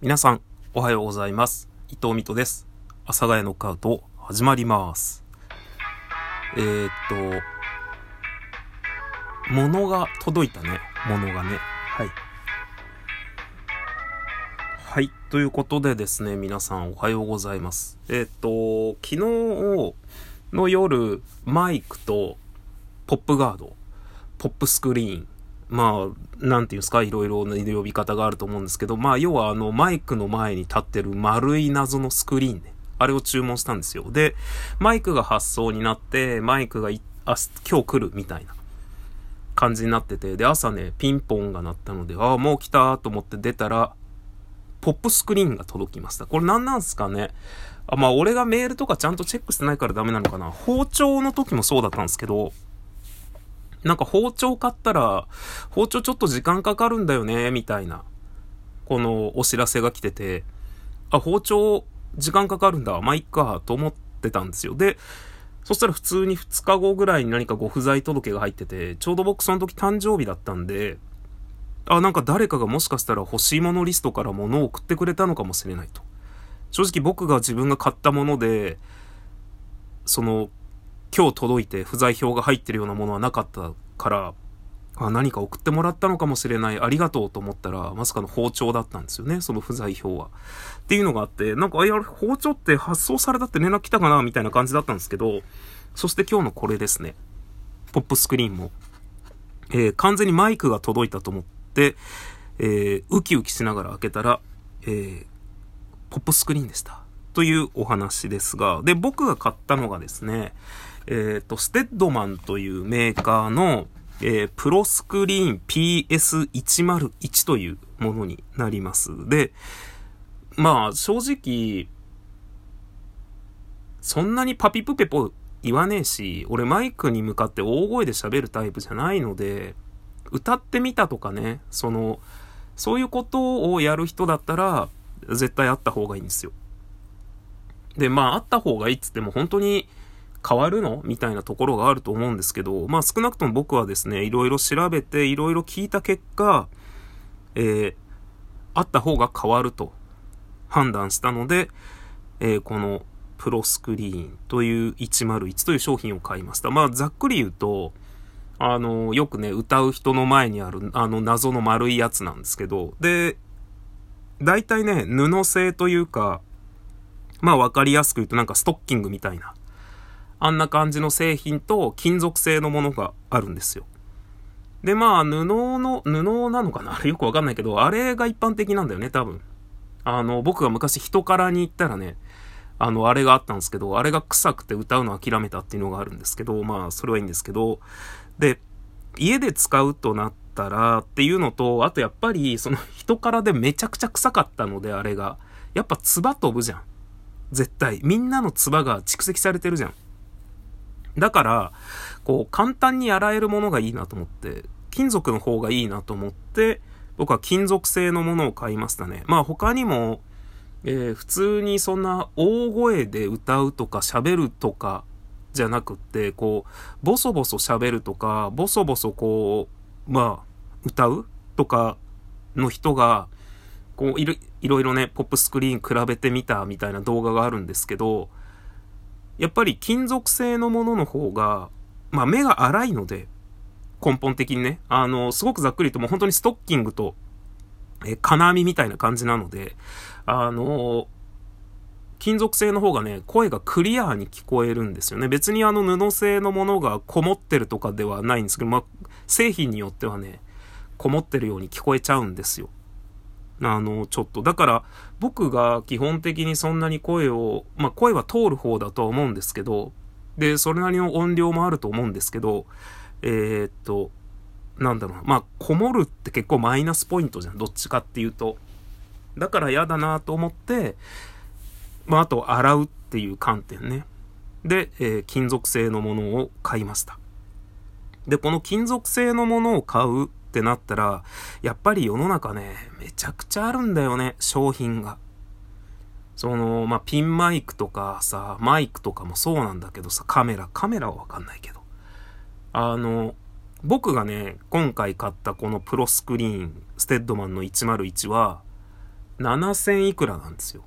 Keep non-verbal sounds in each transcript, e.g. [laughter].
皆さん、おはようございます。伊藤美斗です。阿佐ヶ谷ノックアウト、始まります。えー、っと、物が届いたね。物がね。はい。はい。ということでですね、皆さんおはようございます。えー、っと、昨日の夜、マイクとポップガード、ポップスクリーン、まあ、なんていうんですか、いろいろな呼び方があると思うんですけど、まあ、要はあの、マイクの前に立ってる丸い謎のスクリーンね。あれを注文したんですよ。で、マイクが発送になって、マイクがいあ今日来るみたいな感じになってて、で、朝ね、ピンポンが鳴ったので、ああ、もう来たと思って出たら、ポップスクリーンが届きました。これ何なんすかねあまあ、俺がメールとかちゃんとチェックしてないからダメなのかな。包丁の時もそうだったんですけど、なんか包丁買ったら、包丁ちょっと時間かかるんだよね、みたいな、このお知らせが来てて、あ、包丁時間かかるんだ、まあ、いっか、と思ってたんですよ。で、そしたら普通に2日後ぐらいに何かご不在届が入ってて、ちょうど僕その時誕生日だったんで、あ、なんか誰かがもしかしたら欲しいものリストから物を送ってくれたのかもしれないと。正直僕が自分が買ったもので、その、今日届いて不在票が入ってるようなものはなかったから、あ何か送ってもらったのかもしれない、ありがとうと思ったら、まさかの包丁だったんですよね、その不在票は。っていうのがあって、なんか、あ、いや、包丁って発送されたって連絡来たかなみたいな感じだったんですけど、そして今日のこれですね。ポップスクリーンも。えー、完全にマイクが届いたと思って、えー、ウキウキしながら開けたら、えー、ポップスクリーンでした。というお話ですが、で、僕が買ったのがですね、えっ、ー、と、ステッドマンというメーカーの、えー、プロスクリーン PS101 というものになります。で、まあ、正直、そんなにパピプペポ言わねえし、俺マイクに向かって大声で喋るタイプじゃないので、歌ってみたとかね、その、そういうことをやる人だったら、絶対あった方がいいんですよ。で、まあ、あった方がいいっつっても本当に変わるの？みたいなところがあると思うんですけど、まあ少なくとも僕はですね、いろいろ調べて、いろいろ聞いた結果、えー、あった方が変わると判断したので、えー、このプロスクリーンという101という商品を買いました。まあざっくり言うと、あの、よくね、歌う人の前にある、あの、謎の丸いやつなんですけど、で、大体ね、布製というか、まあわかりやすく言うとなんかストッキングみたいな、あんな感じの製品と金属製のものがあるんですよ。で、まあ布の、布なのかな？あ [laughs] れよくわかんないけど、あれが一般的なんだよね、多分。あの、僕が昔人からに行ったらね、あの、あれがあったんですけど、あれが臭くて歌うの諦めたっていうのがあるんですけど、まあ、それはいいんですけど、で、家で使うとなったらっていうのと、あとやっぱり、その人からでめちゃくちゃ臭かったので、あれが。やっぱ唾飛ぶじゃん。絶対。みんなの唾が蓄積されてるじゃん。だから、こう、簡単に洗えるものがいいなと思って、金属の方がいいなと思って、僕は金属製のものを買いましたね。まあ他にも、えー、普通にそんな大声で歌うとか喋るとかじゃなくって、こう、ボソボソ喋るとか、ボソボソこう、まあ、歌うとかの人が、こういろ、いろね、ポップスクリーン比べてみたみたいな動画があるんですけど、やっぱり金属製のものの方が、まあ目が荒いので、根本的にね、あの、すごくざっくりともう本当にストッキングと、え、金網みたいな感じなので、あの、金属製の方がね、声がクリアに聞こえるんですよね。別にあの布製のものがこもってるとかではないんですけど、まあ、製品によってはね、こもってるように聞こえちゃうんですよ。あの、ちょっと。だから、僕が基本的にそんなに声を、まあ、声は通る方だとは思うんですけど、で、それなりの音量もあると思うんですけど、えー、っと、なんだろうな。まあ、こもるって結構マイナスポイントじゃん。どっちかっていうと。だから嫌だなと思って、まあ、あと、洗うっていう観点ね。で、えー、金属製のものを買いました。で、この金属製のものを買うってなったら、やっぱり世の中ね、めちゃくちゃあるんだよね、商品が。その、まあ、ピンマイクとかさ、マイクとかもそうなんだけどさ、カメラ、カメラはわかんないけど。あの、僕がね、今回買ったこのプロスクリーン、ステッドマンの101は、7000いくらなんですよ。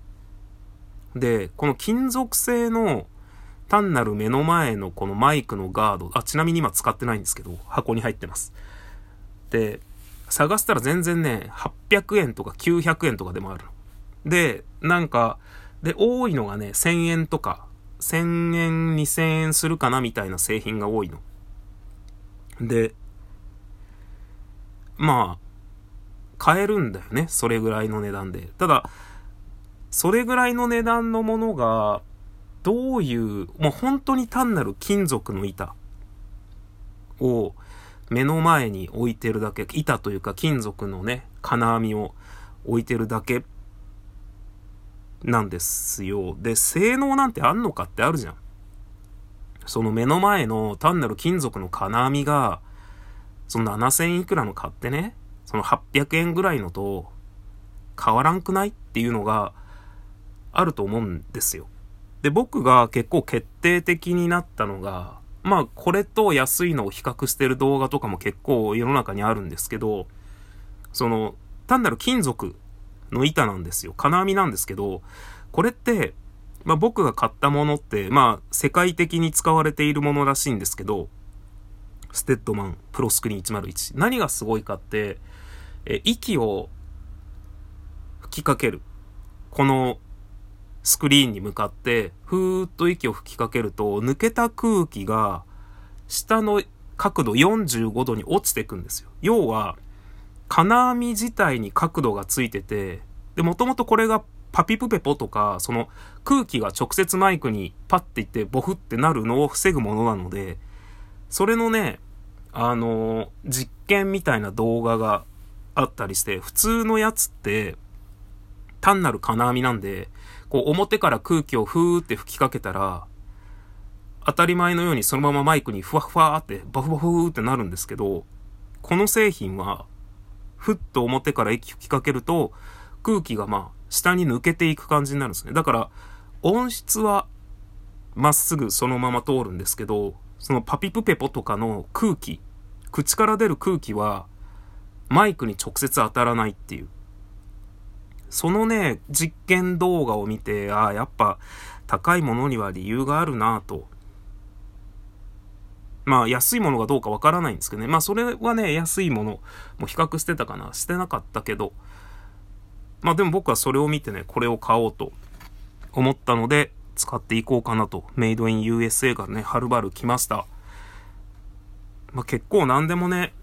で、この金属製の単なる目の前のこのマイクのガード、あ、ちなみに今使ってないんですけど、箱に入ってます。で、探したら全然ね、800円とか900円とかでもある。で、なんか、で、多いのがね、1000円とか、1000円、2000円するかなみたいな製品が多いの。で、まあ、買えるんだよね。それぐらいの値段で。ただ、それぐらいの値段のものが、どういう、もう本当に単なる金属の板を目の前に置いてるだけ、板というか金属のね、金網を置いてるだけなんですよ。で、性能なんてあんのかってあるじゃん。その目の前の単なる金属の金網が、その7000いくらの買ってね、その800円ぐらいのと変わらんくないっていうのがあると思うんですよ。で、僕が結構決定的になったのが、まあ、これと安いのを比較してる動画とかも結構世の中にあるんですけど、その、単なる金属の板なんですよ。金網なんですけど、これって、まあ僕が買ったものって、まあ世界的に使われているものらしいんですけど、ステッドマンプロスクリーン101。何がすごいかって、え、息を吹きかける。このスクリーンに向かって、ふーっと息を吹きかけると、抜けた空気が下の角度45度に落ちていくんですよ。要は、金網自体に角度がついてて、で、もともとこれがパピプペポとか、その空気が直接マイクにパッていってボフってなるのを防ぐものなので、それのね、あの、実験みたいな動画があったりして、普通のやつって、単なる金網なんで、こう表から空気をふーって吹きかけたら、当たり前のようにそのままマイクにふわふわってバフバフーってなるんですけど、この製品は、ふっと表から息吹きかけると、空気がまあ、下に抜けていく感じになるんですね。だから、音質は、まっすぐそのまま通るんですけど、そのパピプペポとかの空気、口から出る空気は、マイクに直接当たらないっていう。そのね、実験動画を見て、ああ、やっぱ高いものには理由があるなと。まあ安いものがどうかわからないんですけどね。まあそれはね、安いものも比較してたかな。してなかったけど。まあでも僕はそれを見てね、これを買おうと思ったので、使っていこうかなと。メイドイン USA がね、はるばる来ました。まあ結構何でもね、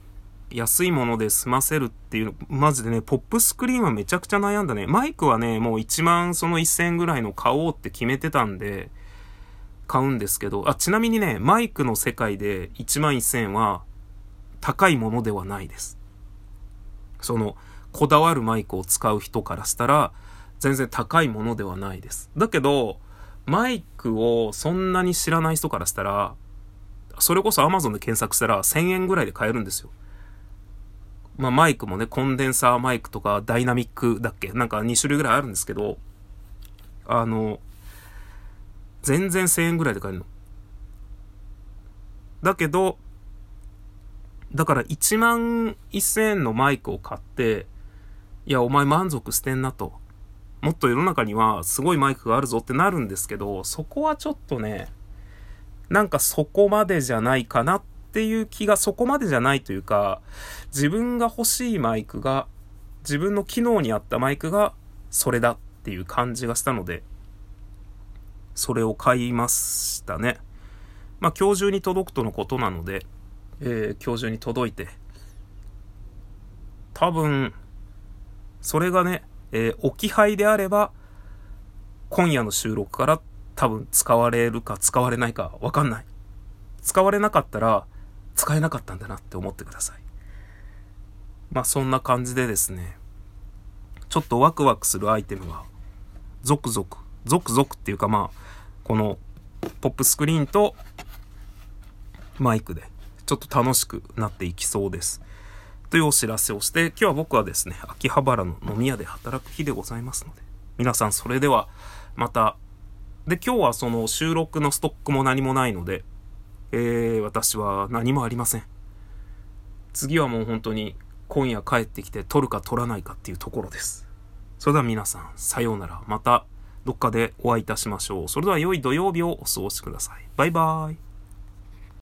安いもので済ませるっていう、マジでね、ポップスクリーンはめちゃくちゃ悩んだね。マイクはね、もう1万その1000円ぐらいの買おうって決めてたんで、買うんですけど、あ、ちなみにね、マイクの世界で1万1000円は高いものではないです。その、こだわるマイクを使う人からしたら、全然高いものではないです。だけど、マイクをそんなに知らない人からしたら、それこそ Amazon で検索したら1000円ぐらいで買えるんですよ。まあマイクもね、コンデンサーマイクとかダイナミックだっけ？なんか2種類ぐらいあるんですけど、あの、全然1000円ぐらいで買えるの。だけど、だから1万1000円のマイクを買って、いや、お前満足してんなと。もっと世の中にはすごいマイクがあるぞってなるんですけど、そこはちょっとね、なんかそこまでじゃないかなっていう気がそこまでじゃないというか、自分が欲しいマイクが、自分の機能に合ったマイクがそれだっていう感じがしたので、それを買いましたね。まあ今日中に届くとのことなので、えー、今日中に届いて、多分、それがね、えー、置き配であれば、今夜の収録から多分使われるか使われないかわかんない。使われなかったら使えなかったんだなって思ってください。まあそんな感じでですね、ちょっとワクワクするアイテムが続々、続々っていうかまあ、このポップスクリーンとマイクでちょっと楽しくなっていきそうです。というお知らせをして、今日は僕はですね、秋葉原の飲み屋で働く日でございますので、皆さんそれではまたで、今日はその収録のストックも何もないので、えー、私は何もありません。次はもう本当に今夜帰ってきて取るか取らないかっていうところです。それでは皆さん、さようなら。また、どっかでお会いいたしましょう。それでは良い土曜日をお過ごしください。バイバイ。